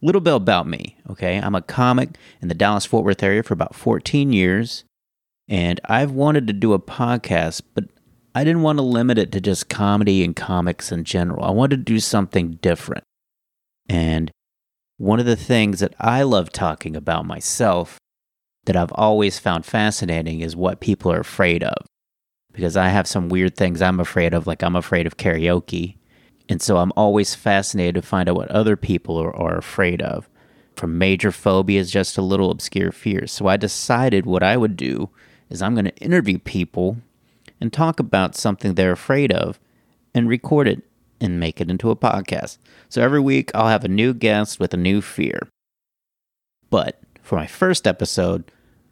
Little bit about me, okay? I'm a comic in the Dallas Fort Worth area for about 14 years, and I've wanted to do a podcast, but I didn't want to limit it to just comedy and comics in general. I wanted to do something different. And one of the things that I love talking about myself that I've always found fascinating is what people are afraid of because I have some weird things I'm afraid of, like I'm afraid of karaoke. And so I'm always fascinated to find out what other people are, are afraid of, from major phobias just to little obscure fears. So I decided what I would do is I'm going to interview people and talk about something they're afraid of and record it and make it into a podcast. So every week I'll have a new guest with a new fear. But for my first episode,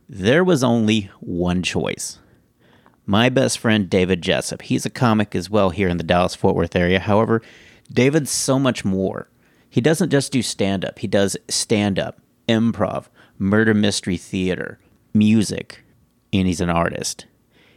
there was only one choice my best friend David Jessup. He's a comic as well here in the Dallas Fort Worth area. However, David's so much more. He doesn't just do stand up, he does stand up, improv, murder mystery theater, music, and he's an artist.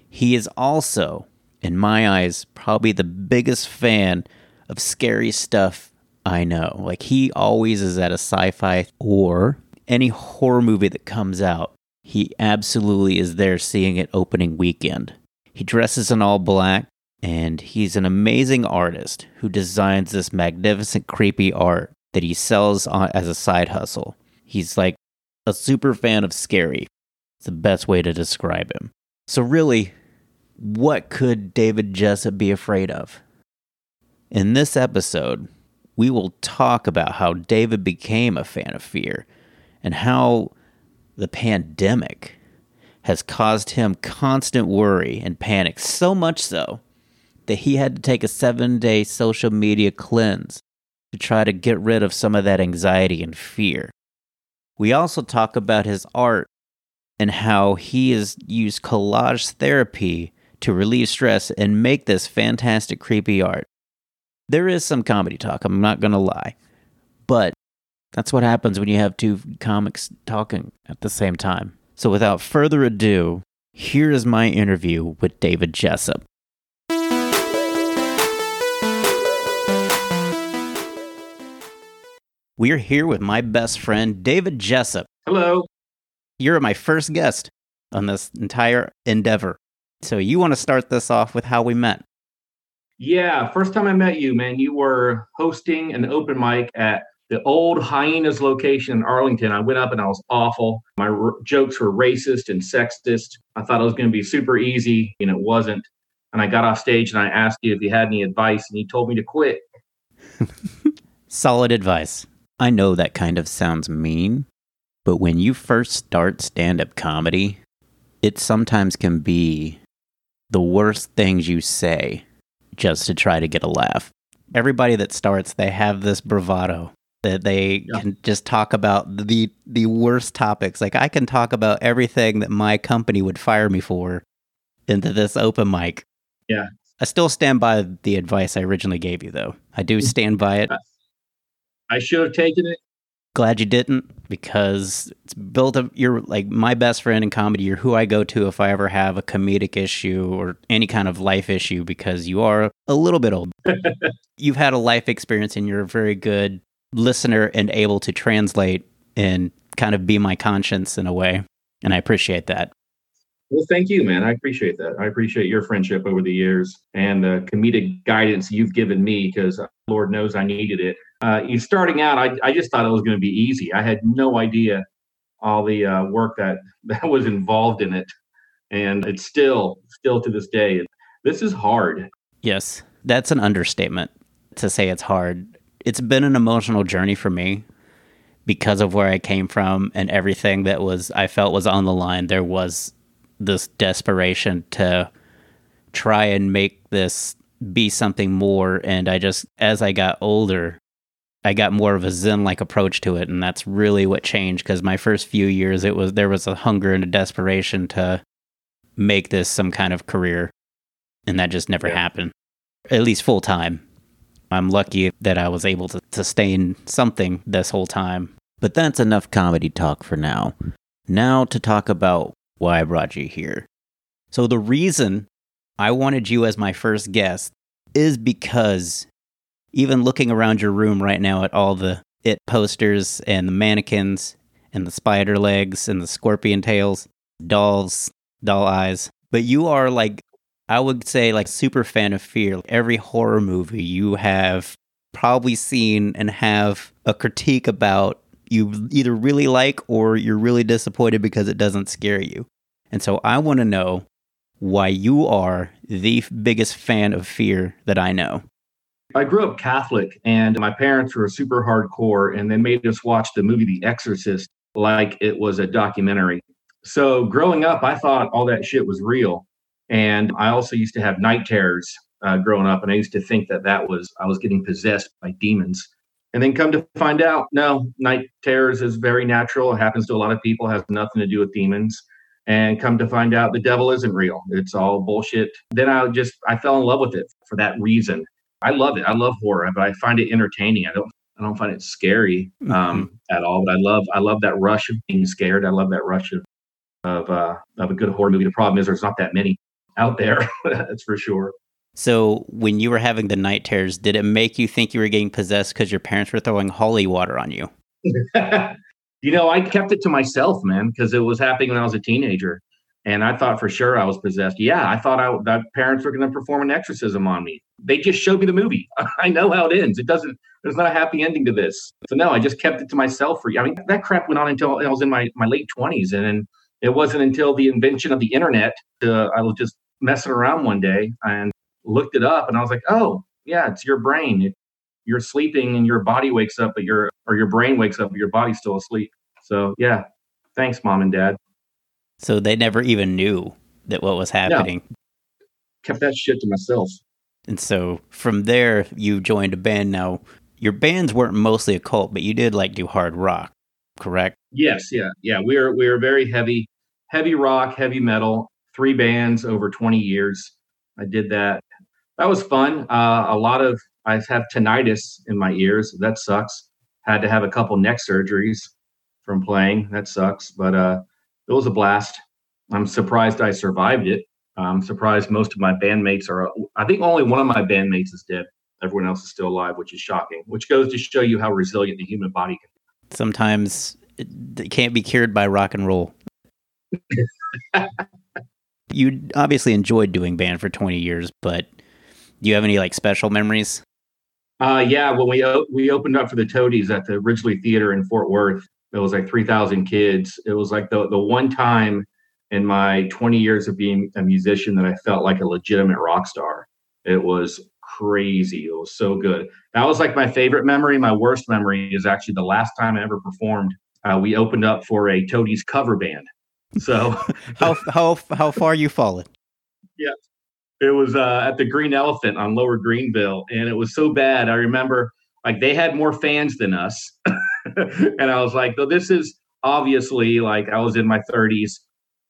He is also, in my eyes, probably the biggest fan of scary stuff I know. Like, he always is at a sci fi or any horror movie that comes out. He absolutely is there seeing it opening weekend. He dresses in all black, and he's an amazing artist who designs this magnificent, creepy art that he sells on, as a side hustle. He's like a super fan of scary. It's the best way to describe him. So, really, what could David Jessup be afraid of? In this episode, we will talk about how David became a fan of fear and how the pandemic has caused him constant worry and panic, so much so that he had to take a seven day social media cleanse to try to get rid of some of that anxiety and fear. We also talk about his art and how he has used collage therapy to relieve stress and make this fantastic creepy art. There is some comedy talk, I'm not going to lie, but that's what happens when you have two comics talking at the same time. So without further ado, here is my interview with David Jessup. We are here with my best friend, David Jessup. Hello. You're my first guest on this entire endeavor. So you want to start this off with how we met? Yeah, first time I met you, man, you were hosting an open mic at the old hyenas location in Arlington. I went up and I was awful. My r- jokes were racist and sexist. I thought it was going to be super easy, and it wasn't. And I got off stage and I asked you if you had any advice, and you told me to quit. Solid advice. I know that kind of sounds mean, but when you first start stand up comedy, it sometimes can be the worst things you say just to try to get a laugh. Everybody that starts, they have this bravado that they yeah. can just talk about the the worst topics. Like I can talk about everything that my company would fire me for into this open mic. Yeah. I still stand by the advice I originally gave you though. I do stand by it. I should have taken it. Glad you didn't because it's built up you're like my best friend in comedy. You're who I go to if I ever have a comedic issue or any kind of life issue because you are a little bit old. You've had a life experience and you're a very good listener and able to translate and kind of be my conscience in a way. And I appreciate that. Well, thank you, man. I appreciate that. I appreciate your friendship over the years and the comedic guidance you've given me because uh, Lord knows I needed it. Uh, you starting out, I, I just thought it was going to be easy. I had no idea all the uh, work that that was involved in it, and it's still still to this day. This is hard. Yes, that's an understatement to say it's hard it's been an emotional journey for me because of where I came from and everything that was I felt was on the line. There was this desperation to try and make this be something more and I just as I got older I got more of a zen like approach to it and that's really what changed cuz my first few years it was there was a hunger and a desperation to make this some kind of career and that just never Yeah. happened at least full time. I'm lucky that I was able to sustain something this whole time. But that's enough comedy talk for now. Now to talk about why I brought you here. So the reason I wanted you as my first guest is because even looking around your room right now at all the it posters and the mannequins and the spider legs and the scorpion tails, dolls, doll eyes, but you are like I would say like super fan of fear. Every horror movie you have probably seen and have a critique about you either really like or you're really disappointed because it doesn't scare you. And so I want to know why you are the biggest fan of fear that I know. I grew up Catholic, and my parents were super hardcore, and they made us watch the movie The Exorcist like it was a documentary. So growing up, I thought all that shit was real, and I also used to have night terrors uh, growing up, and I used to think that that was I was getting possessed by demons. And then come to find out, no, night terrors is very natural. It happens to a lot of people. Has nothing to do with demons. And come to find out, the devil isn't real. It's all bullshit. Then I just I fell in love with it for that reason. I love it. I love horror, but I find it entertaining. I don't I don't find it scary um, at all. But I love I love that rush of being scared. I love that rush of of uh, of a good horror movie. The problem is there's not that many out there. That's for sure. So when you were having the night terrors, did it make you think you were getting possessed because your parents were throwing holy water on you? you know, I kept it to myself, man, because it was happening when I was a teenager, and I thought for sure I was possessed. Yeah, I thought I that parents were going to perform an exorcism on me. They just showed me the movie. I know how it ends. It doesn't. There's not a happy ending to this. So no, I just kept it to myself for. I mean, that crap went on until I was in my my late twenties, and then it wasn't until the invention of the internet. Uh, I was just messing around one day and looked it up, and I was like, oh yeah, it's your brain. It, you're sleeping and your body wakes up, but your or your brain wakes up, but your body's still asleep. So yeah, thanks, mom and dad. So they never even knew that what was happening. Kept that shit to myself. And so from there, you joined a band. Now, your bands weren't mostly a cult, but you did like do hard rock, correct? Yes, yeah, yeah. We are we are very heavy, heavy rock, heavy metal. Three bands over twenty years. I did that. That was fun. Uh, a lot of I have tinnitus in my ears. That sucks. Had to have a couple neck surgeries from playing. That sucks. But uh, it was a blast. I'm surprised I survived it. I'm surprised most of my bandmates are. I think only one of my bandmates is dead. Everyone else is still alive, which is shocking. Which goes to show you how resilient the human body can. be. Sometimes it can't be cured by rock and roll. you obviously enjoyed doing band for 20 years, but do you have any like special memories? Uh, yeah, when we o- we opened up for the Toadies at the Ridglea Theater in Fort Worth, it was like three thousand kids. It was like the the one time in my twenty years of being a musician that I felt like a legitimate rock star. It was crazy. It was so good. That was like my favorite memory. My worst memory is actually the last time I ever performed. Uh, we opened up for a Toadies cover band. So How how how far you fallen? Yeah, it was uh, at the Green Elephant on Lower Greenville, and it was so bad. I remember like they had more fans than us, and I was like, "Though this is obviously like I was in my 30s,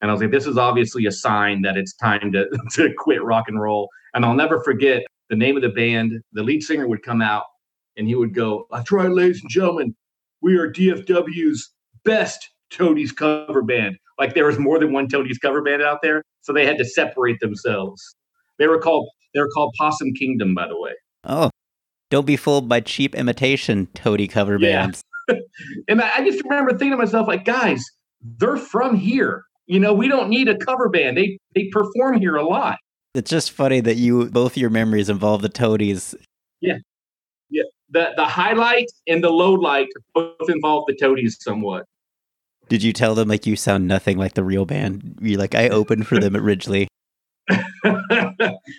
and I was like, this is obviously a sign that it's time to to quit rock and roll." And I'll never forget the name of the band. The lead singer would come out, and he would go, "That's right, ladies and gentlemen, we are DFW's best Toadies cover band." Like there was more than one Toadies cover band out there, so they had to separate themselves. They were called they were called Possum Kingdom, by the way. Oh, don't be fooled by cheap imitation toady cover Yeah. bands. And I I just remember thinking to myself, like, guys, they're from here. You know, we don't need a cover band. They they perform here a lot. It's just funny that you both your memories involve the toadies. Yeah, yeah. The the highlight and the low light both involve the toadies somewhat. Did you tell them like you sound nothing like the real band? You're like, I opened for them at Ridglea.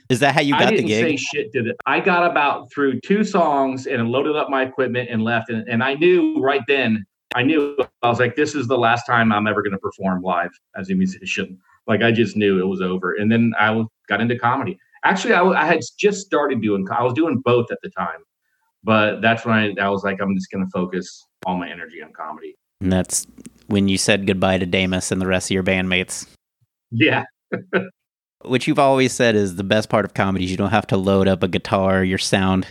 Is that how you got the didn't say gig? shit to it. I got about through two songs and loaded up my equipment and left. And, and I knew right then, I knew I was like, this is the last time I'm ever going to perform live as a musician. Like I just knew it was over. And then I got into comedy. Actually, I had just started doing. I was doing both at the time. But that's when I, I was like, I'm just going to focus all my energy on comedy. And that's when you said goodbye to Damus and the rest of your bandmates. Yeah. Which you've always said is the best part of comedy is you don't have to load up a guitar, your sound.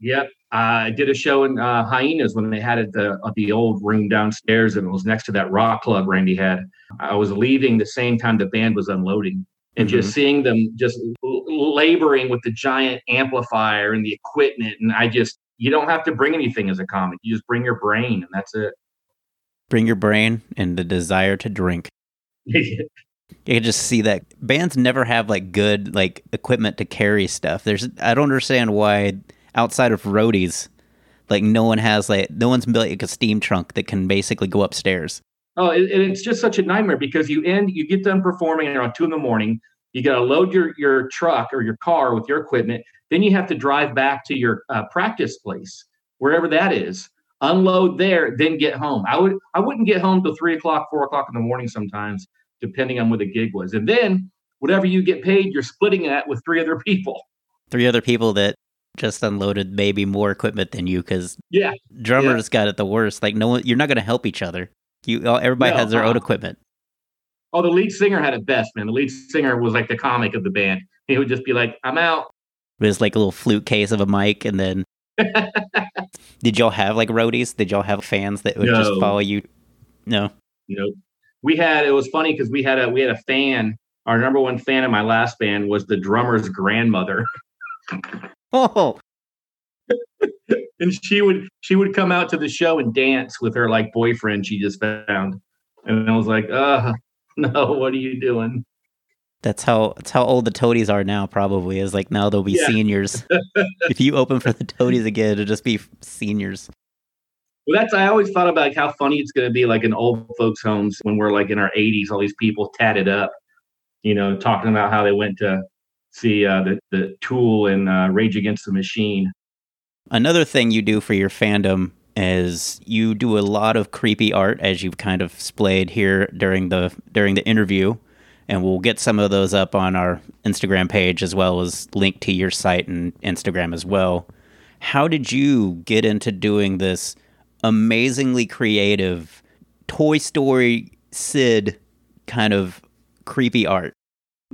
Yep. I did a show in uh, Hyenas when they had it the uh, the old room downstairs, and it was next to that rock club Randy had. I was leaving the same time the band was unloading, and mm-hmm. just seeing them just laboring with the giant amplifier and the equipment, and I just you don't have to bring anything as a comic. You just bring your brain, and that's it. Bring your brain and the desire to drink. you can just see that bands never have like good like equipment to carry stuff. There's I don't understand why outside of roadies, like no one has like no one's built like a steam trunk that can basically go upstairs. Oh, it, it's just such a nightmare because you end, you get done performing around two in the morning. You got to load your your truck or your car with your equipment. Then you have to drive back to your uh, practice place, wherever that is. Unload there, then get home. I would I wouldn't get home till three o'clock, four o'clock in the morning sometimes, depending on where the gig was. And then whatever you get paid, you're splitting that with three other people. Three other people that just unloaded maybe more equipment than you because yeah, drummers yeah. got it the worst. Like no one, you're not going to help each other. You everybody no, has their uh, own equipment. Oh, the lead singer had it best, man. The lead singer was like the comic of the band. He would just be like, "I'm out." It was like a little flute case of a mic, and then did y'all have like roadies? Did y'all have fans that would no. just follow you? No, no. We had. It was funny because we had a we had a fan. Our number one fan in my last band was the drummer's grandmother. Oh. and she would she would come out to the show and dance with her like boyfriend she just found. And I was like, uh no, what are you doing? That's how that's how old the toadies are now, probably. Is like now they'll be yeah. seniors. if you open for the toadies again, it'll just be seniors. Well, that's I always thought about like how funny it's going to be, like in old folks' homes when we're like in our 80s, all these people tatted up, you know, talking about how they went to see uh, the the Tool and uh, Rage Against the Machine. Another thing you do for your fandom is you do a lot of creepy art, as you've kind of splayed here during the during the interview, and we'll get some of those up on our Instagram page as well as link to your site and Instagram as well. How did you get into doing this amazingly creative Toy Story Sid kind of creepy art?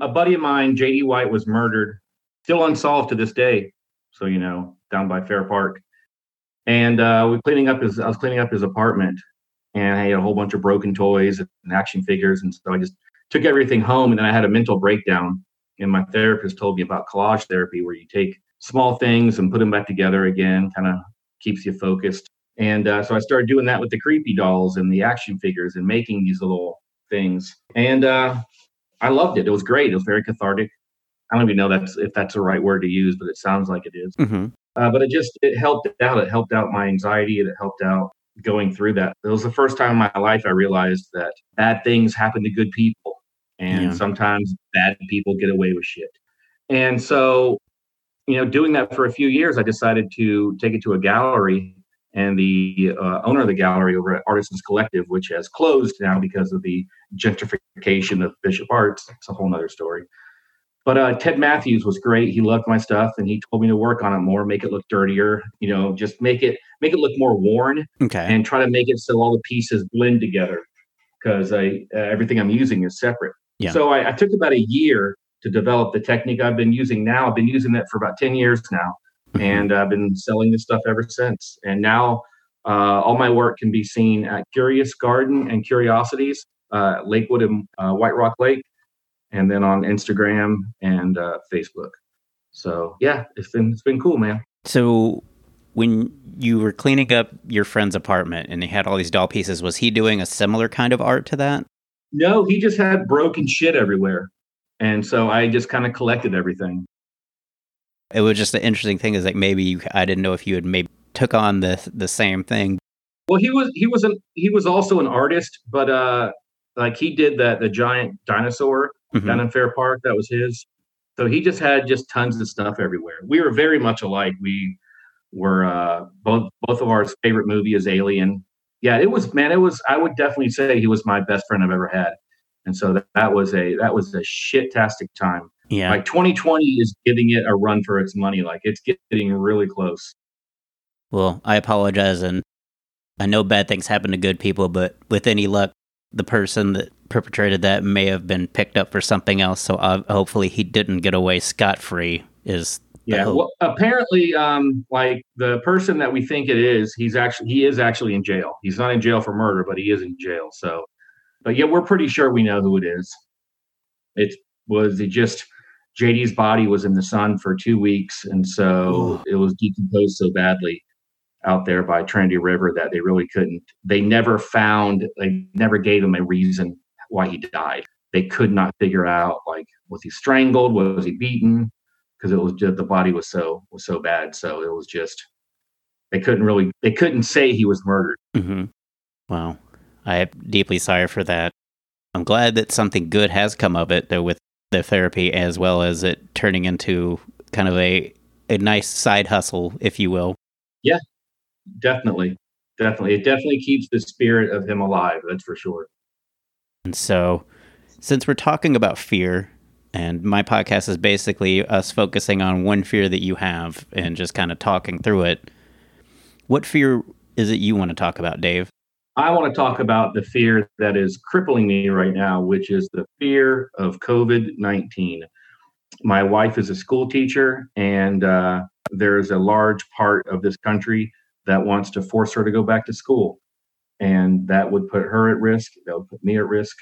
a buddy of mine, JD White, was murdered, still unsolved to this day. So you know, down by Fair Park, and uh, we cleaning up his. I was cleaning up his apartment, and I had a whole bunch of broken toys and action figures, and so I just took everything home, and then I had a mental breakdown. And my therapist told me about collage therapy, where you take small things and put them back together again, kind of keeps you focused. And uh, so I started doing that with the creepy dolls and the action figures and making these little things. And uh, I loved it. It was great. It was very cathartic. I don't even know that's if that's the right word to use, but it sounds like it is. Mm-hmm. Uh, but it just it helped out. It helped out my anxiety. It helped out going through that. It was the first time in my life I realized that bad things happen to good people, and yeah. sometimes bad people get away with shit. And so, you know, doing that for a few years, I decided to take it to a gallery and the uh, owner of the gallery over at Artisans Collective, which has closed now because of the gentrification of Bishop Arts. It's a whole nother story. But uh, Ted Matthews was great. He loved my stuff, and he told me to work on it more, make it look dirtier. You know, just make it make it look more worn, okay. and try to make it so all the pieces blend together. Because I uh, everything I'm using is separate. Yeah. So I, I took about a year to develop the technique I've been using now. I've been using that for about ten years now Mm-hmm. and I've been selling this stuff ever since. And now uh, all my work can be seen at Curious Garden and Curiosities, uh, Lakewood and uh, White Rock Lake, and then on Instagram and uh, Facebook. So yeah, it's been it's been cool, man. So when you were cleaning up your friend's apartment and he had all these doll pieces, was he doing a similar kind of art to that? No, he just had broken shit everywhere. And so I just kind of collected everything it was just the interesting thing is like maybe you, I didn't know if you had maybe took on the the same thing. Well, he was he was an he was also an artist, but uh like he did that the giant dinosaur mm-hmm. down in Fair Park. That was his. So he just had just tons of stuff everywhere. We were very much alike. We were uh both both of our favorite movie is Alien. Yeah, it was man, it was I would definitely say he was my best friend I've ever had. And so that, that was a that was a shit-tastic time. Yeah. Like 2020 is giving it a run for its money. Like it's getting really close. Well, I apologize, and I know bad things happen to good people, but with any luck, the person that perpetrated that may have been picked up for something else. So uh, hopefully, he didn't get away scot free. Is Yeah. Well, apparently, um, like the person that we think it is, he's actually he is actually in jail. He's not in jail for murder, but he is in jail. So, but yeah, we're pretty sure we know who it is. It was it just JD's body was in the sun for two weeks, and so it was decomposed so badly out there by Trinity River that they really couldn't. They never found. They never gave him a reason why he died. They could not figure out like was he strangled, was he beaten, because it was just the body was so was so bad. So it was just they couldn't really they couldn't say he was murdered. hmm Wow. I am deeply sorry for that. I'm glad that something good has come of it, though, with the therapy as well as it turning into kind of a, a nice side hustle, if you will. Yeah, definitely, definitely, it definitely keeps the spirit of him alive. That's for sure. And so, since we're talking about fear, and my podcast is basically us focusing on one fear that you have and just kind of talking through it, what fear is it you want to talk about, Dave? I want to talk about the fear that is crippling me right now, which is the fear of COVID 19. My wife is a school teacher, and uh, there's a large part of this country that wants to force her to go back to school. And that would put her at risk. That would put me at risk.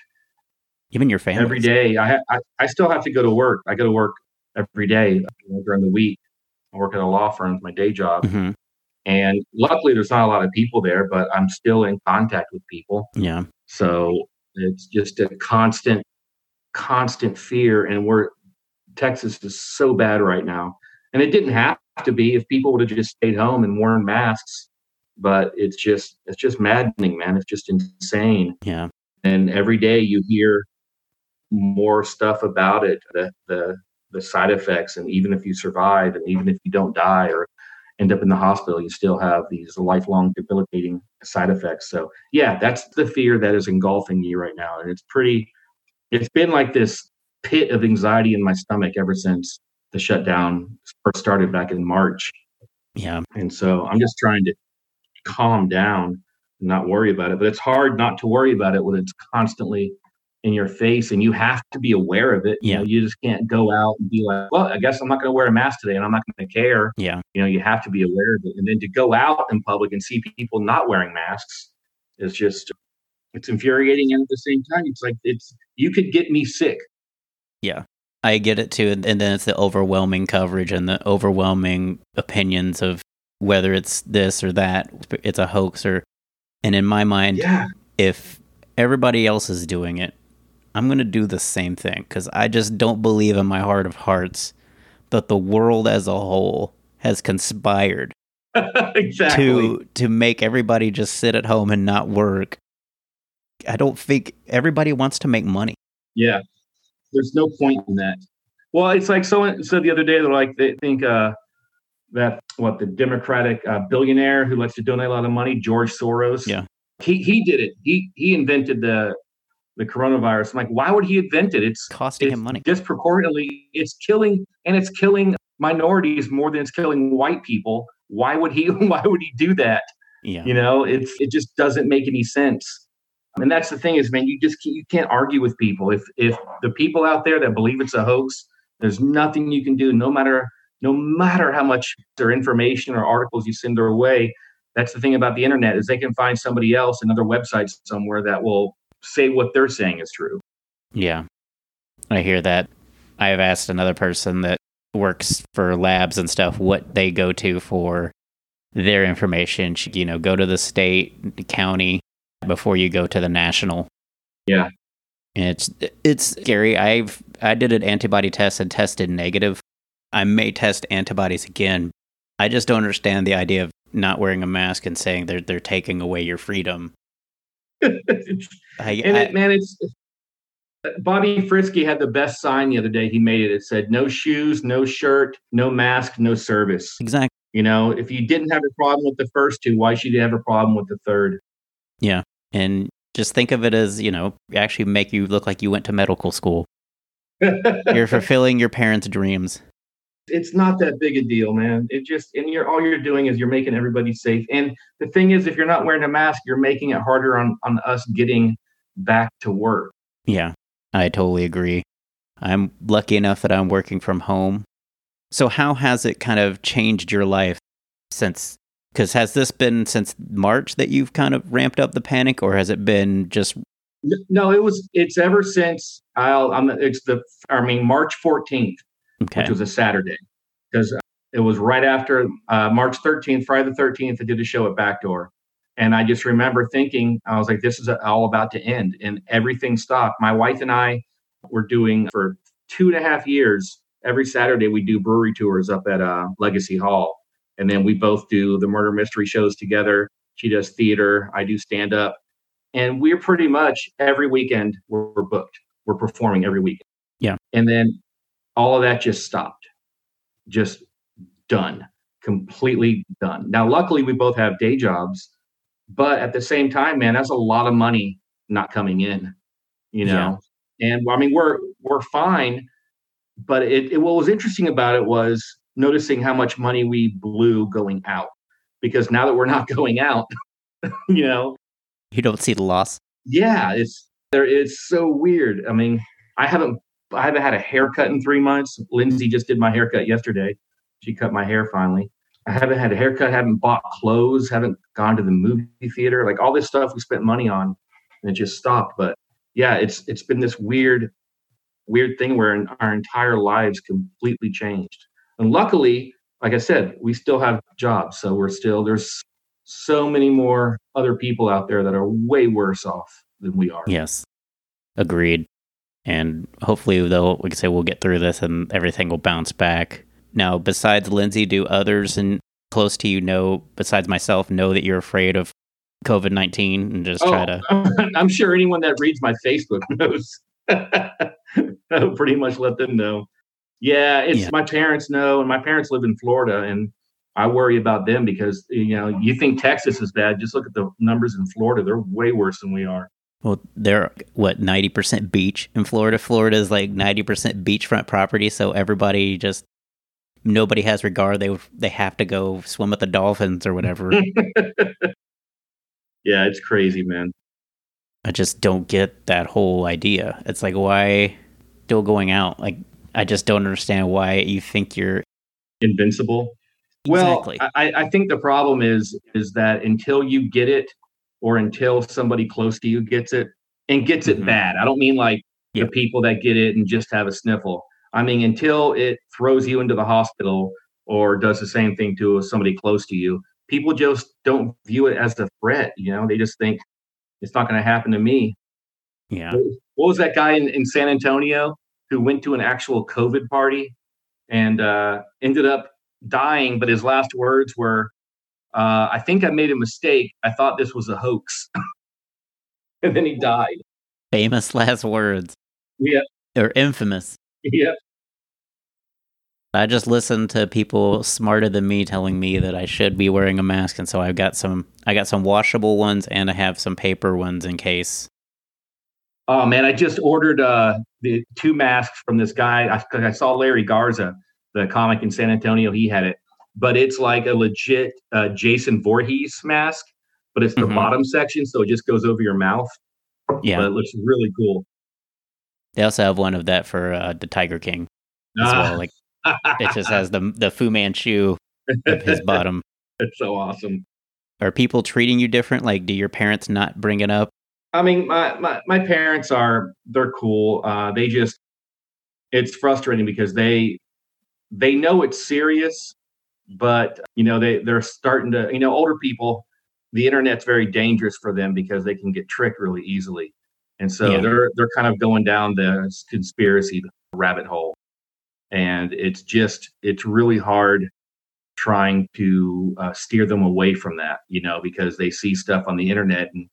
Even your family. Every day, I, I, I still have to go to work. I go to work every day know, during the week. I work at a law firm, my day job. hmm And luckily, there's not a lot of people there, but I'm still in contact with people. Yeah. So it's just a constant, constant fear. And we're Texas is so bad right now. And it didn't have to be if people would have just stayed home and worn masks. But it's just it's just maddening, man. It's just insane. Yeah. And every day you hear more stuff about it, the the the side effects, and even if you survive, and even if you don't die or end up in the hospital, you still have these lifelong debilitating side effects. So yeah, that's the fear that is engulfing me right now, and it's pretty. It's been like this pit of anxiety in my stomach ever since the shutdown first started back in March, Yeah. and so I'm just trying to calm down and not worry about it. But it's hard not to worry about it when it's constantly in your face and you have to be aware of it. You Yeah. know, you just can't go out and be like, well, I guess I'm not going to wear a mask today and I'm not going to care. Yeah. You know, you have to be aware of it. And then to go out in public and see people not wearing masks is just, it's infuriating. And at the same time, it's like, it's, you could get me sick. Yeah. I get it too. And and then it's the overwhelming coverage and the overwhelming opinions of whether it's this or that, it's a hoax or. And in my mind, Yeah. if everybody else is doing it, I'm going to do the same thing because I just don't believe in my heart of hearts that the world as a whole has conspired exactly. to to make everybody just sit at home and not work. I don't think everybody wants to make money. Yeah. There's no point in that. Well, it's like someone said the other day, they're like, they think uh, that what the Democratic uh, billionaire who likes to donate a lot of money, George Soros. Yeah. He he did it. He he invented the the coronavirus. I'm like, why would he invent it? It's Costing it's him money. disproportionately. It's killing and it's killing minorities more than it's killing white people. Why would he? Why would he do that? Yeah. You know, it's it just doesn't make any sense. And that's the thing is, man, you just can't- you can't argue with people. If if the people out there that believe it's a hoax, there's nothing you can do. No matter no matter how much their information or articles you send their way. That's the thing about the internet is they can find somebody else, another website somewhere that will say what they're saying is true. Yeah. I hear that. I've asked another person that works for labs and stuff what they go to for their information. Should, You know, go to the state, the county before you go to the national. Yeah. And it's it's scary. I've I did an antibody test and tested negative. I may test antibodies again. I just don't understand the idea of not wearing a mask and saying they're they're taking away your freedom. I, and I- it, man, it's Bobby Frisky had the best sign the other day. He made it. It said, "No shoes, no shirt, no mask, no service." exactly. You know, if you didn't have a problem with the first two, why should you have a problem with the third? Yeah, and just think of it as you know actually make you look like you went to medical school you're fulfilling your parents dreams It's not that big a deal, man. It just and you're all you're doing is you're making everybody safe. And the thing is, if you're not wearing a mask, you're making it harder on on us getting back to work. Yeah, I totally agree. I'm lucky enough that I'm working from home. So, how has it kind of changed your life since? Because has this been since March that you've kind of ramped up the panic, or has it been just? No, it was. It's ever since I'll. I'm. It's the. I mean, March 14th, Okay. which was a Saturday, because it was right after uh, March 13th, Friday the 13th. I did a show at Backdoor, and I just remember thinking, I was like, this is all about to end, and everything stopped. My wife and I were doing for two and a half years. Every Saturday, we do brewery tours up at uh, Legacy Hall, and then we both do the murder mystery shows together. She does theater, I do stand up, and we're pretty much every weekend we're, we're booked. We're performing every weekend. Yeah. and then all of that just stopped, just done, completely done. Now, luckily, we both have day jobs, but at the same time, man, that's a lot of money not coming in, you know. And I mean, we're we're fine, but it, it what was interesting about it was noticing how much money we blew going out, because now that we're not going out, you know, You don't see the loss. yeah, it's there. It's so weird. I mean, I haven't I haven't had a haircut in three months. Lindsay just did my haircut yesterday. She cut my hair finally. I haven't had a haircut. Haven't bought clothes. Haven't gone to the movie theater. Like all this stuff we spent money on, and it just stopped. But yeah, it's it's been this weird, weird thing where our entire lives completely changed. And luckily, like I said, we still have jobs. So we're still there's so many more other people out there that are way worse off than we are. Yes. Agreed. And hopefully, though, we can say, we'll get through this and everything will bounce back. Now, besides Lindsay, do others and close to you know, besides myself, know that you're afraid of COVID 19 and just try oh, to. I'm sure anyone that reads my Facebook knows. I'll pretty much let them know. Yeah, it's Yeah. my parents know, and my parents live in Florida, and I worry about them because you know you think Texas is bad. Just look at the numbers in Florida; they're way worse than we are. Well, they're what, 90% beach in Florida? Florida is like 90% beachfront property. So everybody just. Nobody has regard. They they have to go swim with the dolphins or whatever. Yeah, it's crazy, man. I just don't get that whole idea. It's like why still going out? Like I just don't understand why you think you're Invincible. exactly. Well, I, I think the problem is is that until you get it, or until somebody close to you gets it and gets Mhm. it bad. I don't mean like Yeah. the people that get it and just have a sniffle. I mean until it throws you into the hospital or does the same thing to somebody close to you. People just don't view it as a threat. You know, they just think it's not going to happen to me. yeah. What was that guy in, in San Antonio who went to an actual COVID party and uh, ended up dying? But his last words were, uh, I think I made a mistake. I thought this was a hoax. and then he died. Famous last words. Yeah. Or infamous. Yeah. I just listened to people smarter than me telling me that I should be wearing a mask, and so I've got some. I got some washable ones, and I have some paper ones in case. Oh man, I just ordered uh, the two masks from this guy. I, I saw Larry Garza, the comic in San Antonio. He had it, but it's like a legit uh, Jason Voorhees mask, but it's the Mhm. bottom section, so it just goes over your mouth. Yeah, But it looks really cool. they also have one of that for uh, the Tiger King as Ah. well. Like it just has the the Fu Manchu of his bottom. It's so awesome. Are people treating you different? Like, do your parents not bring it up? I mean, my, my, my parents are they're cool. Uh, they just it's frustrating because they they know it's serious, but you know they they're starting to you know older people. The internet's very dangerous for them because they can get tricked really easily, and so Yeah. they're they're kind of going down the conspiracy rabbit hole, and it's just it's really hard trying to uh, steer them away from that, you know, because they see stuff on the internet and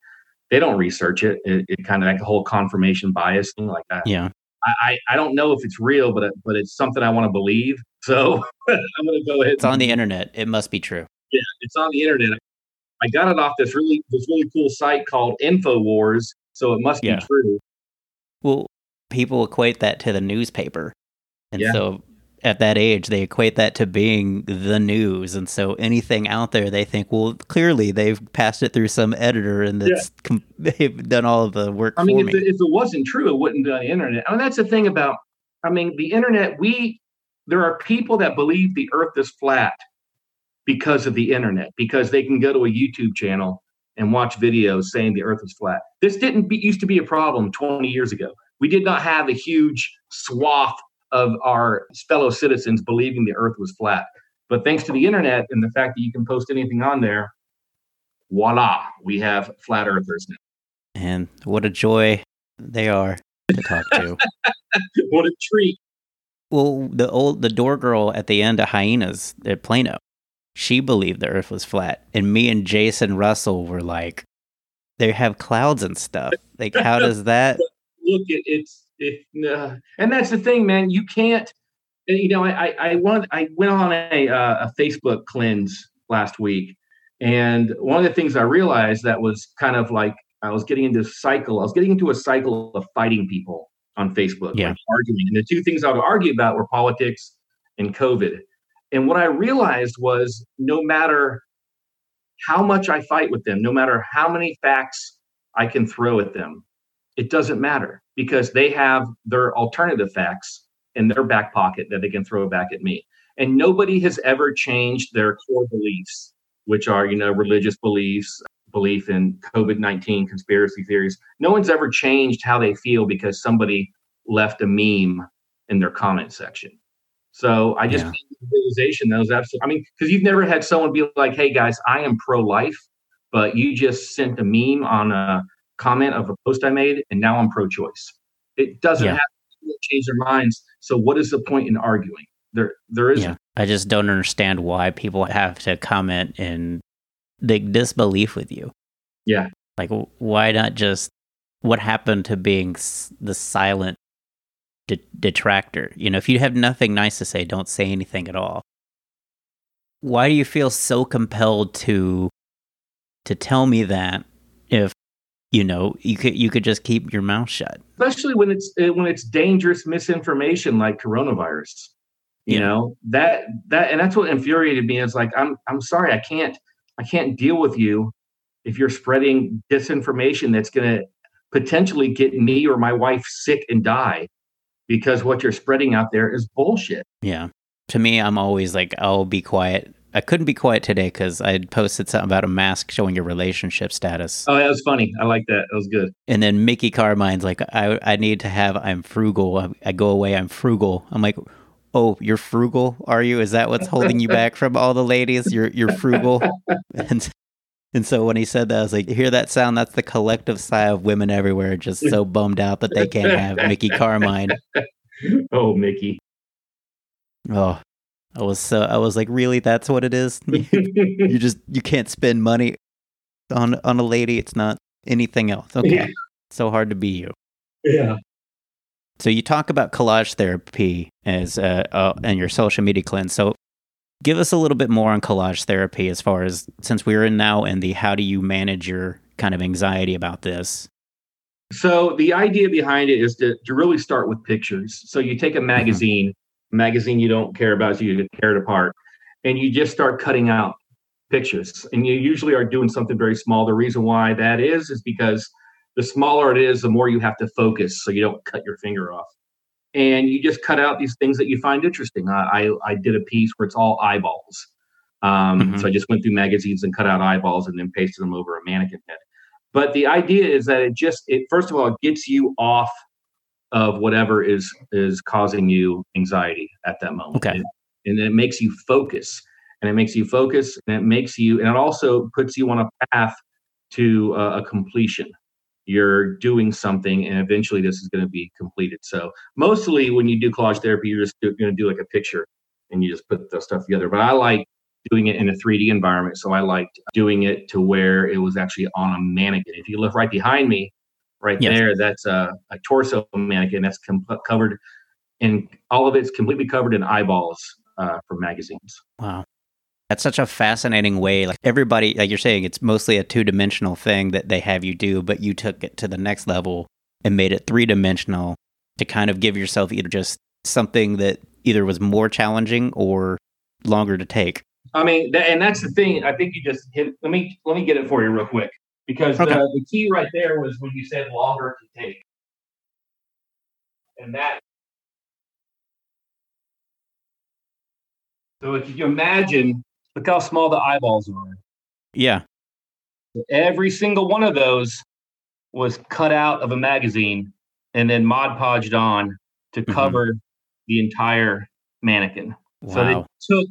they don't research it. It, it kind of like a whole confirmation bias thing like that. Yeah, I, I, I don't know if it's real, but but it's something I want to believe. So I'm going to go ahead. it's on the internet. It must be true. Yeah, it's on the internet. I got it off this really this really cool site called Infowars, so it must Yeah. be true. Well, people equate that to the newspaper. And Yeah. so at that age, they equate that to being the news. And so anything out there, they think, well, clearly they've passed it through some editor and it's, com- they've done all of the work I mean, for if me. it, if it wasn't true, it wouldn't be on the internet. I mean, that's the thing about, I mean, the internet, we, there are people that believe the earth is flat because of the internet, because they can go to a YouTube channel and watch videos saying the earth is flat. This didn't be, used to be a problem 20 years ago. We did not have a huge swath of our fellow citizens believing the earth was flat. But thanks to the internet and the fact that you can post anything on there, voila, we have flat earthers now. and what a joy they are to talk to. what a treat. Well, the old the door girl at the end of Hyenas at Plano, she believed the Earth was flat, and me and Jason Russell were like, they have clouds and stuff. Like, how does that? Look, it, it's it, uh, and that's the thing, man. You can't. You know, I I, I went I went on a uh, a Facebook cleanse last week, and one of the things I realized that was kind of like I was getting into a cycle. I was getting into a cycle of fighting people on Facebook, Yeah. like arguing. And the two things I would argue about were politics and COVID. And what I realized was no matter how much I fight with them, no matter how many facts I can throw at them, it doesn't matter because they have their alternative facts in their back pocket that they can throw back at me. And nobody has ever changed their core beliefs, which are, you know, religious beliefs, belief in COVID 19 conspiracy theories. No one's ever changed how they feel because somebody left a meme in their comment section. So I just Yeah. came to the realization that was absolutely, I mean, because you've never had someone be like, hey guys, I am pro life, but you just sent a meme on a comment of a post I made, and now I'm pro choice. It doesn't Yeah. have to change their minds. So what is the point in arguing? There, there isn't. Yeah, I just don't understand why people have to comment in the disbelief with you. Yeah. Like, why not just what happened to being the silent de- detractor? You know, if you have nothing nice to say, don't say anything at all. Why do you feel so compelled to to tell me that if you know you could you could just keep your mouth shut? especially when it's uh, when it's dangerous misinformation like coronavirus you Yeah. know that that and that's what infuriated me is like i'm i'm sorry i can't i can't deal with you if you're spreading disinformation that's going to potentially get me or my wife sick and die because what you're spreading out there is bullshit Yeah. To me, I'm always like, I'll be quiet. I couldn't be quiet today because I posted something about a mask showing your relationship status. oh that was funny i like that that was good And then Mickey Carmine's like, I, I need to have, I'm frugal. I, I go away, I'm frugal. I'm like, oh, you're frugal? Are you? Is that what's holding you back from all the ladies? You're, you're frugal? And, and so when he said that, I was like, hear that sound? That's the collective sigh of women everywhere, just so bummed out that they can't have Mickey Carmine. oh mickey Oh, I was so, I was like, really? That's what it is? you just you can't spend money on on a lady. It's not anything else. Okay, Yeah. so hard to be you. yeah So you talk about collage therapy as uh, uh and your social media cleanse. So give us a little bit more on collage therapy as far as since we're in now in the how do you manage your kind of anxiety about this? So the idea behind it is to, to really start with pictures. So you take a magazine, a magazine you don't care about, so you tear it apart, and you just start cutting out pictures. And you usually are doing something very small. The reason why that is is because the smaller it is, the more you have to focus, so you don't cut your finger off. And you just cut out these things that you find interesting. I I, I did a piece where it's all eyeballs. Um, Mhm. So I just went through magazines and cut out eyeballs and then pasted them over a mannequin head but the idea is that it just it first of all it gets you off of whatever is is causing you anxiety at that moment Okay. and, and then it makes you focus and it makes you focus and it makes you and it also puts you on a path to uh, a completion you're doing something and eventually this is going to be completed so mostly when you do collage therapy you're just going to do like a picture and you just put the stuff together but i like doing it in a 3D environment. So I liked doing it to where it was actually on a mannequin. If you look right behind me, right Yes. there, that's a, a torso mannequin that's com- covered in all of it's completely covered in eyeballs uh, from magazines. Wow. That's such a fascinating way. Like everybody, like you're saying, it's mostly a two dimensional thing that they have you do, but you took it to the next level and made it three dimensional to kind of give yourself either just something that either was more challenging or longer to take? I mean, th- and that's the thing. I think you just hit. Let me let me get it for you real quick because Okay. the, the key right there was when you said longer to take, and that. So if you imagine, look how small the eyeballs are. Yeah. Every single one of those was cut out of a magazine and then mod podged on to Mhm. cover the entire mannequin. So it took,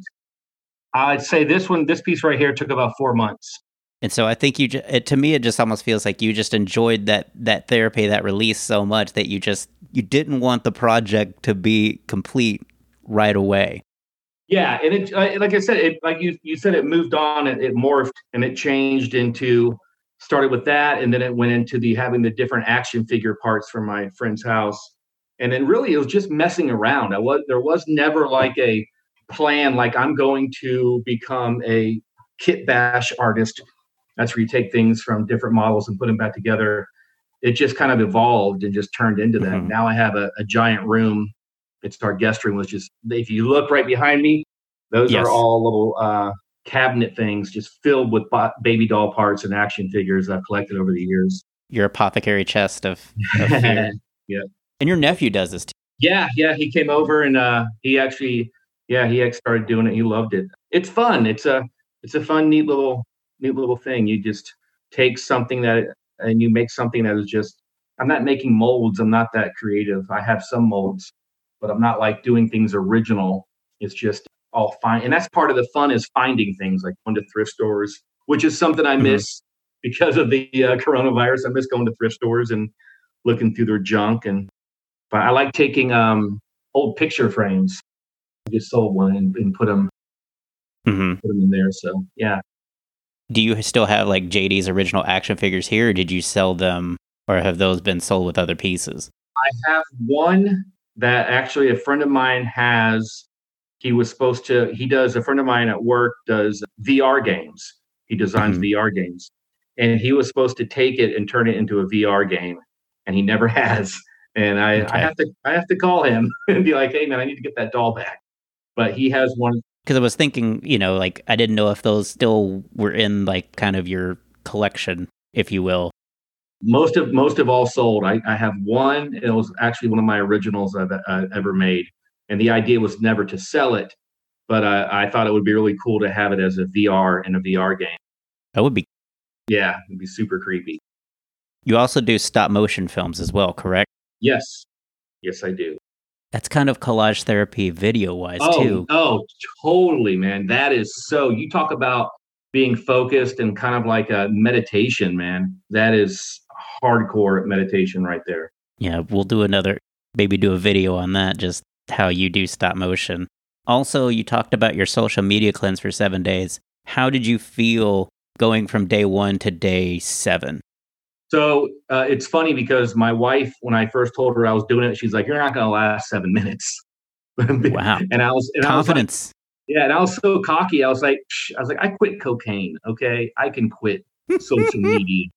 I'd say this one, this piece right here took about four months. And so I think you, it, to me, it just almost feels like you just enjoyed that that therapy, that release so much that you just you didn't want the project to be complete right away. Yeah, and it, uh, like I said, it like you you said, it moved on, it, it morphed, and it changed into started with that, and then it went into the having the different action figure parts from my friend's house, and then really it was just messing around. I was there was never like a plan, like I'm going to become a kit bash artist. That's where you take things from different models and put them back together. It just kind of evolved and just turned into that. Mhm. Now I have a, a giant room it's our guest room was just if you look right behind me those Yes. are all little uh, cabinet things just filled with bo- baby doll parts and action figures i've collected over the years. Your apothecary chest of, of fear. and your nephew does this too. yeah yeah he came over and uh, he actually yeah he started doing it. He loved it. It's fun. It's a it's a fun neat little neat little thing. You just take something that and you make something that is just i'm not making molds. I'm not that creative. I have some molds but i'm not like doing things original. It's just all fine and that's part of the fun is finding things like going to thrift stores which is something i Mhm. miss because of the uh, coronavirus. I miss going to thrift stores and looking through their junk and but i like taking um old picture frames. I just sold one and, and put them hmm put them in there so yeah. Do you still have like JD's original action figures here, or did you sell them, or have those been sold with other pieces? I have one that actually a friend of mine has. He was supposed to, he does, a friend of mine at work does VR games. He designs Mhm. VR games. And he was supposed to take it and turn it into a VR game. And he never has. And I, Okay. I have to I have to call him and be like, hey man, I need to get that doll back. But he has one Because I was thinking, you know, like I didn't know if those still were in like kind of your collection, if you will. Most of most of all sold. I, I have one. It was actually one of my originals I've uh, ever made, and the idea was never to sell it, but I, I thought it would be really cool to have it as a VR in a VR game. That would be. Yeah, it'd be super creepy. You also do stop motion films as well, correct? Yes, yes, I do. That's kind of collage therapy video wise Oh, too. oh, totally, man. That is so. You talk about being focused and kind of like a meditation, man. That is hardcore meditation right there. Yeah, we'll do another, maybe do a video on that, just how you do stop motion. Also, you talked about your social media cleanse for seven days. How did you feel going from day one to day seven? So uh, it's funny because my wife, when I first told her I was doing it, she's like, "You're not going to last seven minutes." Wow. and I was, and I was like, Confidence. Yeah, and I was so cocky. I was like, Psh, I was like, I quit cocaine. Okay, I can quit social media.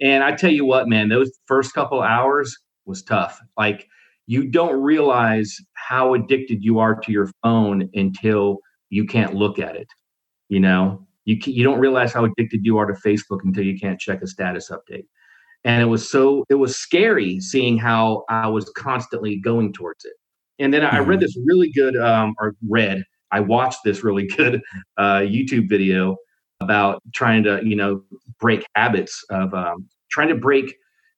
And I tell you what, man, those first couple hours was tough. Like you don't realize how addicted you are to your phone until you can't look at it. You know, you you don't realize how addicted you are to Facebook until you can't check a status update. And it was so it was scary seeing how I was constantly going towards it. And then I read this really good, um, or read, I watched this really good uh, YouTube video about trying to, you know, break habits of um, trying to break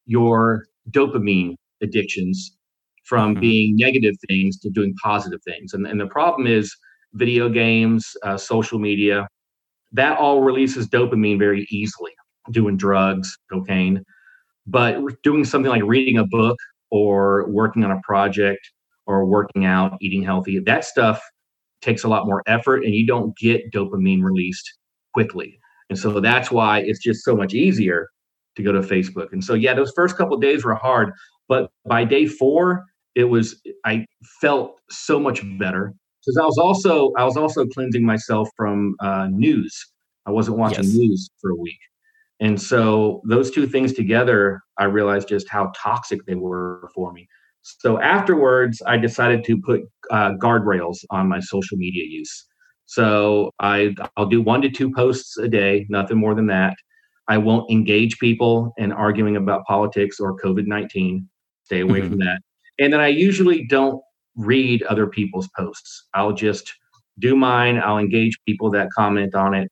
your dopamine addictions from Mhm. being negative things to doing positive things. And, and the problem is video games, uh, social media, that all releases dopamine very easily, doing drugs, cocaine. But doing something like reading a book or working on a project or working out, eating healthy, that stuff takes a lot more effort and you don't get dopamine released quickly. And so that's why it's just so much easier to go to Facebook. And so yeah, those first couple of days were hard, but by day 4, it was I felt so much better because I was also I was also cleansing myself from uh, news. I wasn't watching Yes. news for a week. And so those two things together, I realized just how toxic they were for me. So afterwards, I decided to put uh, guardrails on my social media use. So I I'll do one to two posts a day, nothing more than that. I won't engage people in arguing about politics or COVID nineteen. Stay away mm-hmm. from that. And then I usually don't read other people's posts. I'll just do mine. I'll engage people that comment on it,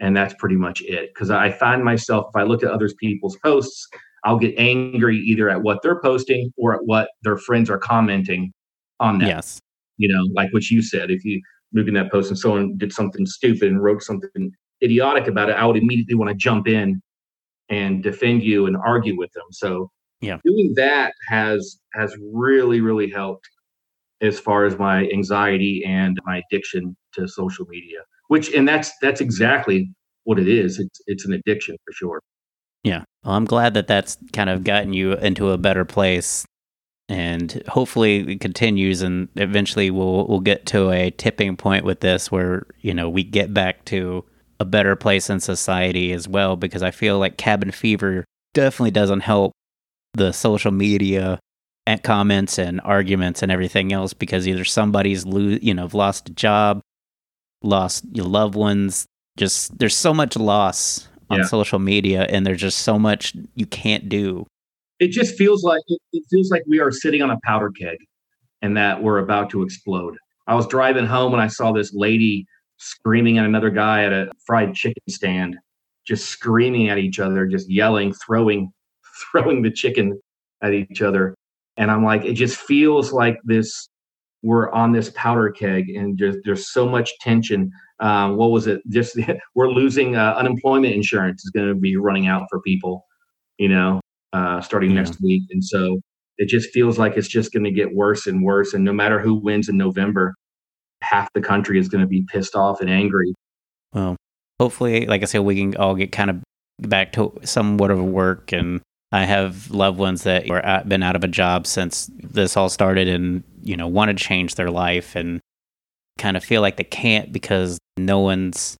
and that's pretty much it. Because I find myself if I look at other people's posts, I'll get angry either at what they're posting or at what their friends are commenting on that. Yes. You know, like what you said. If you moving that post and someone did something stupid and wrote something idiotic about it, I would immediately want to jump in and defend you and argue with them. So yeah, doing that has has really really helped as far as my anxiety and my addiction to social media. Which and that's that's exactly what it is. It's it's an addiction for sure. Yeah, well, I'm glad that that's kind of gotten you into a better place and hopefully it continues and eventually we'll we'll get to a tipping point with this where you know we get back to a better place in society as well because I feel like cabin fever definitely doesn't help the social media and comments and arguments and everything else because either somebody's lo- you know lost a job lost your loved ones just there's so much loss on yeah. social media and there's just so much you can't do it just feels like it, it feels like we are sitting on a powder keg and that we're about to explode. I was driving home and I saw this lady screaming at another guy at a fried chicken stand, just screaming at each other, just yelling, throwing, throwing the chicken at each other. And I'm like, it just feels like this. We're on this powder keg, and just there's so much tension. Um, what was it? Just we're losing uh, unemployment insurance is going to be running out for people. You know, uh, starting yeah. next week. And so it just feels like it's just going to get worse and worse. And no matter who wins in November, half the country is going to be pissed off and angry. Well, hopefully, like I said, we can all get kind of back to somewhat of work. And I have loved ones that were at, been out of a job since this all started and, you know, want to change their life and kind of feel like they can't because no one's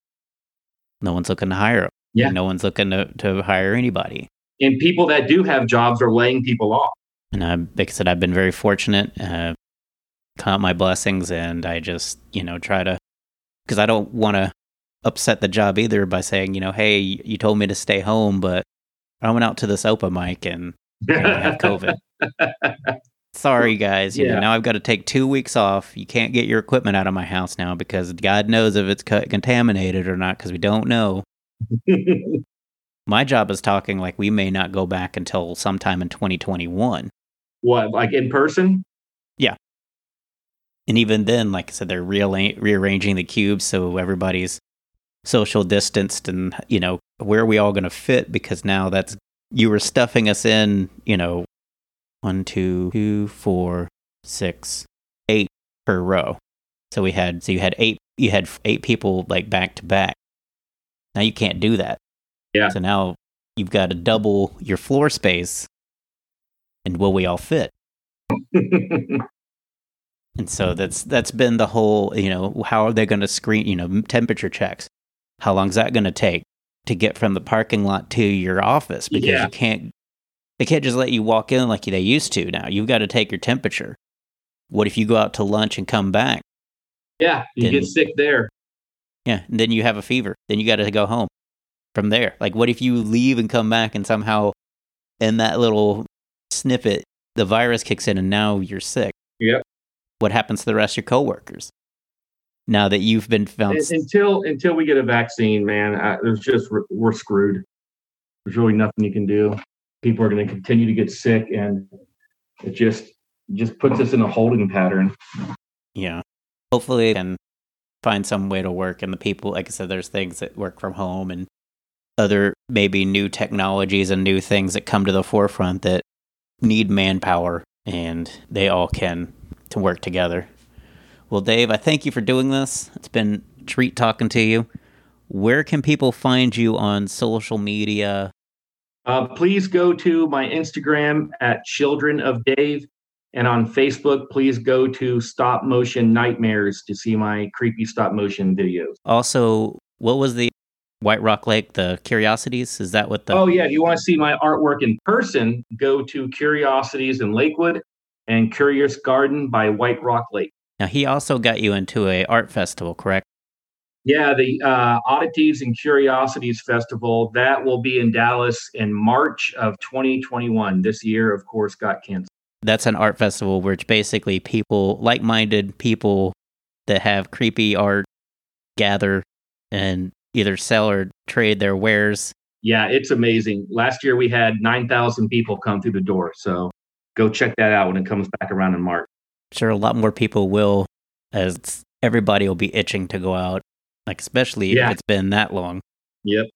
no one's looking to hire them. Yeah. No one's looking to, to hire anybody and people that do have jobs are laying people off. And I, like I said, I've been very fortunate, uh, count my blessings, and I just, you know, try to, because I don't want to upset the job either by saying, you know, hey, you told me to stay home, but I went out to this open mic and I have COVID. Sorry, guys. You yeah. know, now I've got to take two weeks off. You can't get your equipment out of my house now because God knows if it's contaminated or not because we don't know. My job is talking like we may not go back until sometime in 2021. What, like in person? Yeah. And even then, like I said, they're reala- rearranging the cubes so everybody's social distanced and, you know, where are we all going to fit? Because now that's, you were stuffing us in, you know, one, two, two, four, six, eight per row. So we had, so you had eight, you had eight people like back to back. Now you can't do that. Yeah. So now you've got to double your floor space. And will we all fit? and so that's that's been the whole, you know, how are they going to screen, you know, temperature checks? How long is that going to take to get from the parking lot to your office? Because yeah. you can't they can't just let you walk in like they used to now. You've got to take your temperature. What if you go out to lunch and come back? Yeah, you then, get sick there. Yeah, and then you have a fever. Then you got to go home from there? Like, what if you leave and come back and somehow in that little snippet, the virus kicks in and now you're sick? Yep. What happens to the rest of your coworkers? Now that you've been found until until we get a vaccine, man, I, there's just we're screwed. There's really nothing you can do. People are going to continue to get sick, and it just just puts us in a holding pattern. Yeah. Hopefully, can find some way to work, and the people, like I said, there's things that work from home, and other maybe new technologies and new things that come to the forefront that need manpower and they all can to work together. Well, Dave, I thank you for doing this. It's been a treat talking to you. Where can people find you on social media? Uh, please go to my Instagram at Children of Dave. And on Facebook, please go to Stop Motion Nightmares to see my creepy stop motion videos. Also, what was the White Rock Lake, the Curiosities? Is that what the? Oh yeah, if you want to see my artwork in person, go to Curiosities in Lakewood. and Curious Garden by White Rock Lake. Now, he also got you into a art festival, correct? Yeah, the uh, Oddities and Curiosities Festival that will be in Dallas in March of 2021. This year, of course, got canceled. That's an art festival where it's basically people, like minded people that have creepy art, gather and either sell or trade their wares. Yeah, it's amazing. Last year we had 9,000 people come through the door. So go check that out when it comes back around in March. Sure, a lot more people will, as everybody will be itching to go out like especially Yeah. if it's been that long. Yep.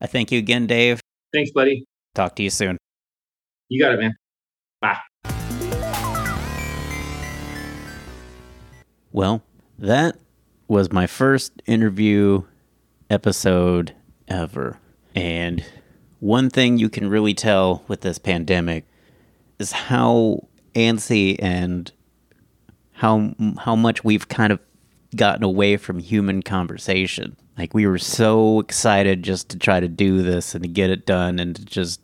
I thank you again, Dave. Thanks, buddy. Talk to you soon. You got it, man. Bye. Well, that was my first interview episode ever. And one thing you can really tell with this pandemic is how antsy and how how much we've kind of gotten away from human conversation. Like we were so excited just to try to do this and to get it done and to just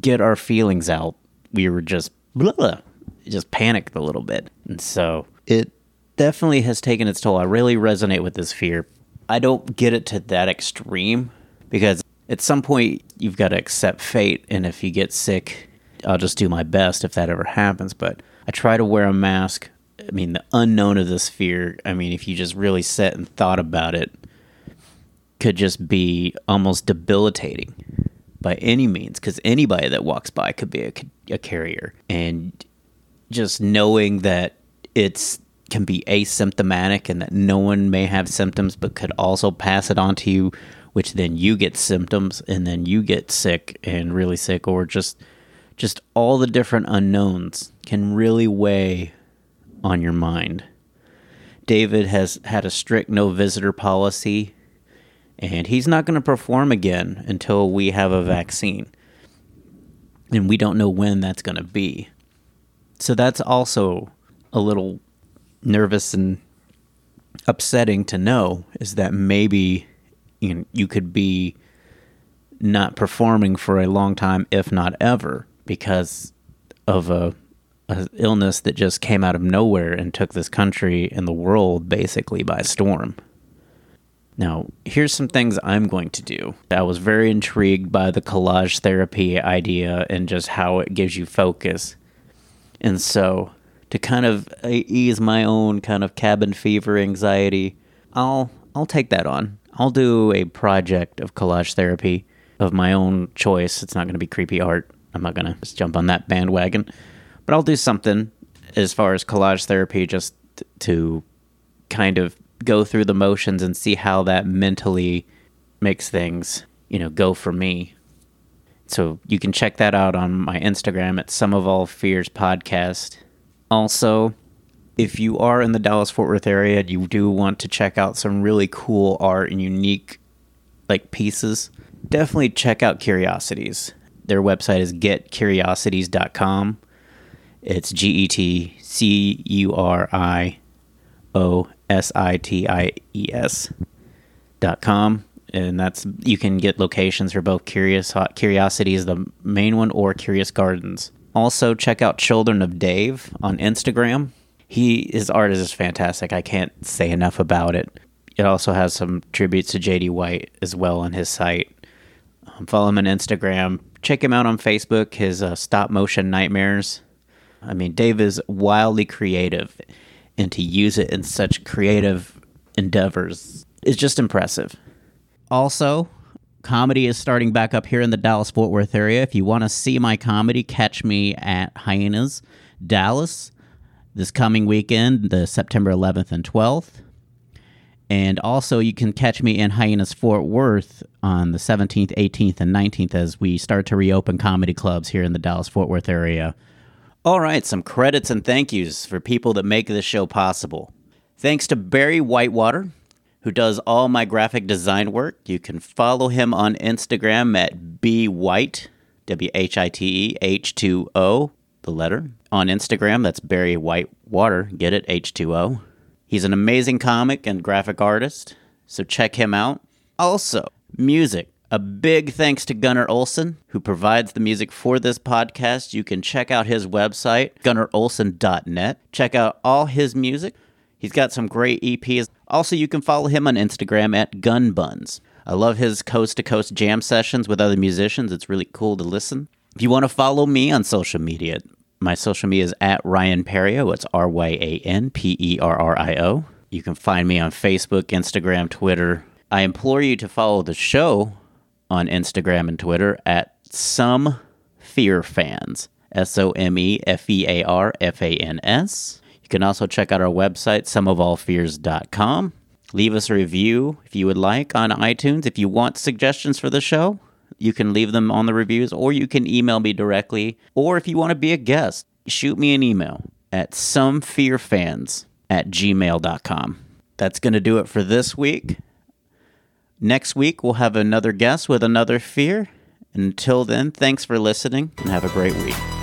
get our feelings out. We were just blah, blah, just panicked a little bit. And so it definitely has taken its toll. I really resonate with this fear. I don't get it to that extreme because at some point you've got to accept fate. And if you get sick, I'll just do my best if that ever happens. But I try to wear a mask. I mean, the unknown of this fear, I mean, if you just really sat and thought about it, could just be almost debilitating by any means because anybody that walks by could be a, a carrier. And just knowing that it's can be asymptomatic and that no one may have symptoms but could also pass it on to you which then you get symptoms and then you get sick and really sick or just just all the different unknowns can really weigh on your mind. David has had a strict no visitor policy and he's not going to perform again until we have a vaccine. And we don't know when that's going to be. So that's also a little nervous and upsetting to know is that maybe you, know, you could be not performing for a long time, if not ever, because of a, illness that just came out of nowhere and took this country and the world basically by storm. Now, here's some things I'm going to do. I was very intrigued by the collage therapy idea and just how it gives you focus. And so, to kind of ease my own kind of cabin fever anxiety, I'll I'll take that on. I'll do a project of collage therapy of my own choice. It's not going to be creepy art. I'm not going to just jump on that bandwagon, but I'll do something as far as collage therapy just to kind of go through the motions and see how that mentally makes things, you know, go for me. So you can check that out on my Instagram at Some of All Fears Podcast. Also, if you are in the Dallas Fort Worth area, you do want to check out some really cool art and unique like pieces, definitely check out Curiosities. Their website is getcuriosities.com. It's G E T C U R I O S I T I E S dot com. And that's you can get locations for both Curious Curiosity is the main one, or Curious Gardens. Also, check out Children of Dave on Instagram. He his art is just fantastic. I can't say enough about it. It also has some tributes to JD White as well on his site. Um, follow him on Instagram. Check him out on Facebook. His uh, stop motion nightmares. I mean, Dave is wildly creative, and to use it in such creative endeavors is just impressive. Also, comedy is starting back up here in the Dallas Fort Worth area. If you want to see my comedy, catch me at Hyenas Dallas this coming weekend, the September 11th and 12th. And also, you can catch me in Hyenas Fort Worth on the 17th, 18th, and 19th as we start to reopen comedy clubs here in the Dallas Fort Worth area. All right, some credits and thank yous for people that make this show possible. Thanks to Barry Whitewater, who does all my graphic design work. You can follow him on Instagram at bwhite, W H I T E H 2 O, the letter. On Instagram, that's Barry Whitewater. Get it? H2O. He's an amazing comic and graphic artist, so check him out. Also, music. A big thanks to Gunnar Olsen, who provides the music for this podcast. You can check out his website, gunnarolsen.net. Check out all his music. He's got some great EPs. Also, you can follow him on Instagram at Gunbuns. I love his coast to coast jam sessions with other musicians. It's really cool to listen. If you want to follow me on social media, my social media is at Ryan Perrio. It's R Y A N P E R R I O. You can find me on Facebook, Instagram, Twitter. I implore you to follow the show on Instagram and Twitter at Some Fear Fans. S O M E F E A R F A N S. You can also check out our website, someofallfears.com. Leave us a review if you would like on iTunes. If you want suggestions for the show, you can leave them on the reviews or you can email me directly. Or if you want to be a guest, shoot me an email at somefearfans at gmail.com. That's going to do it for this week. Next week, we'll have another guest with another fear. Until then, thanks for listening and have a great week.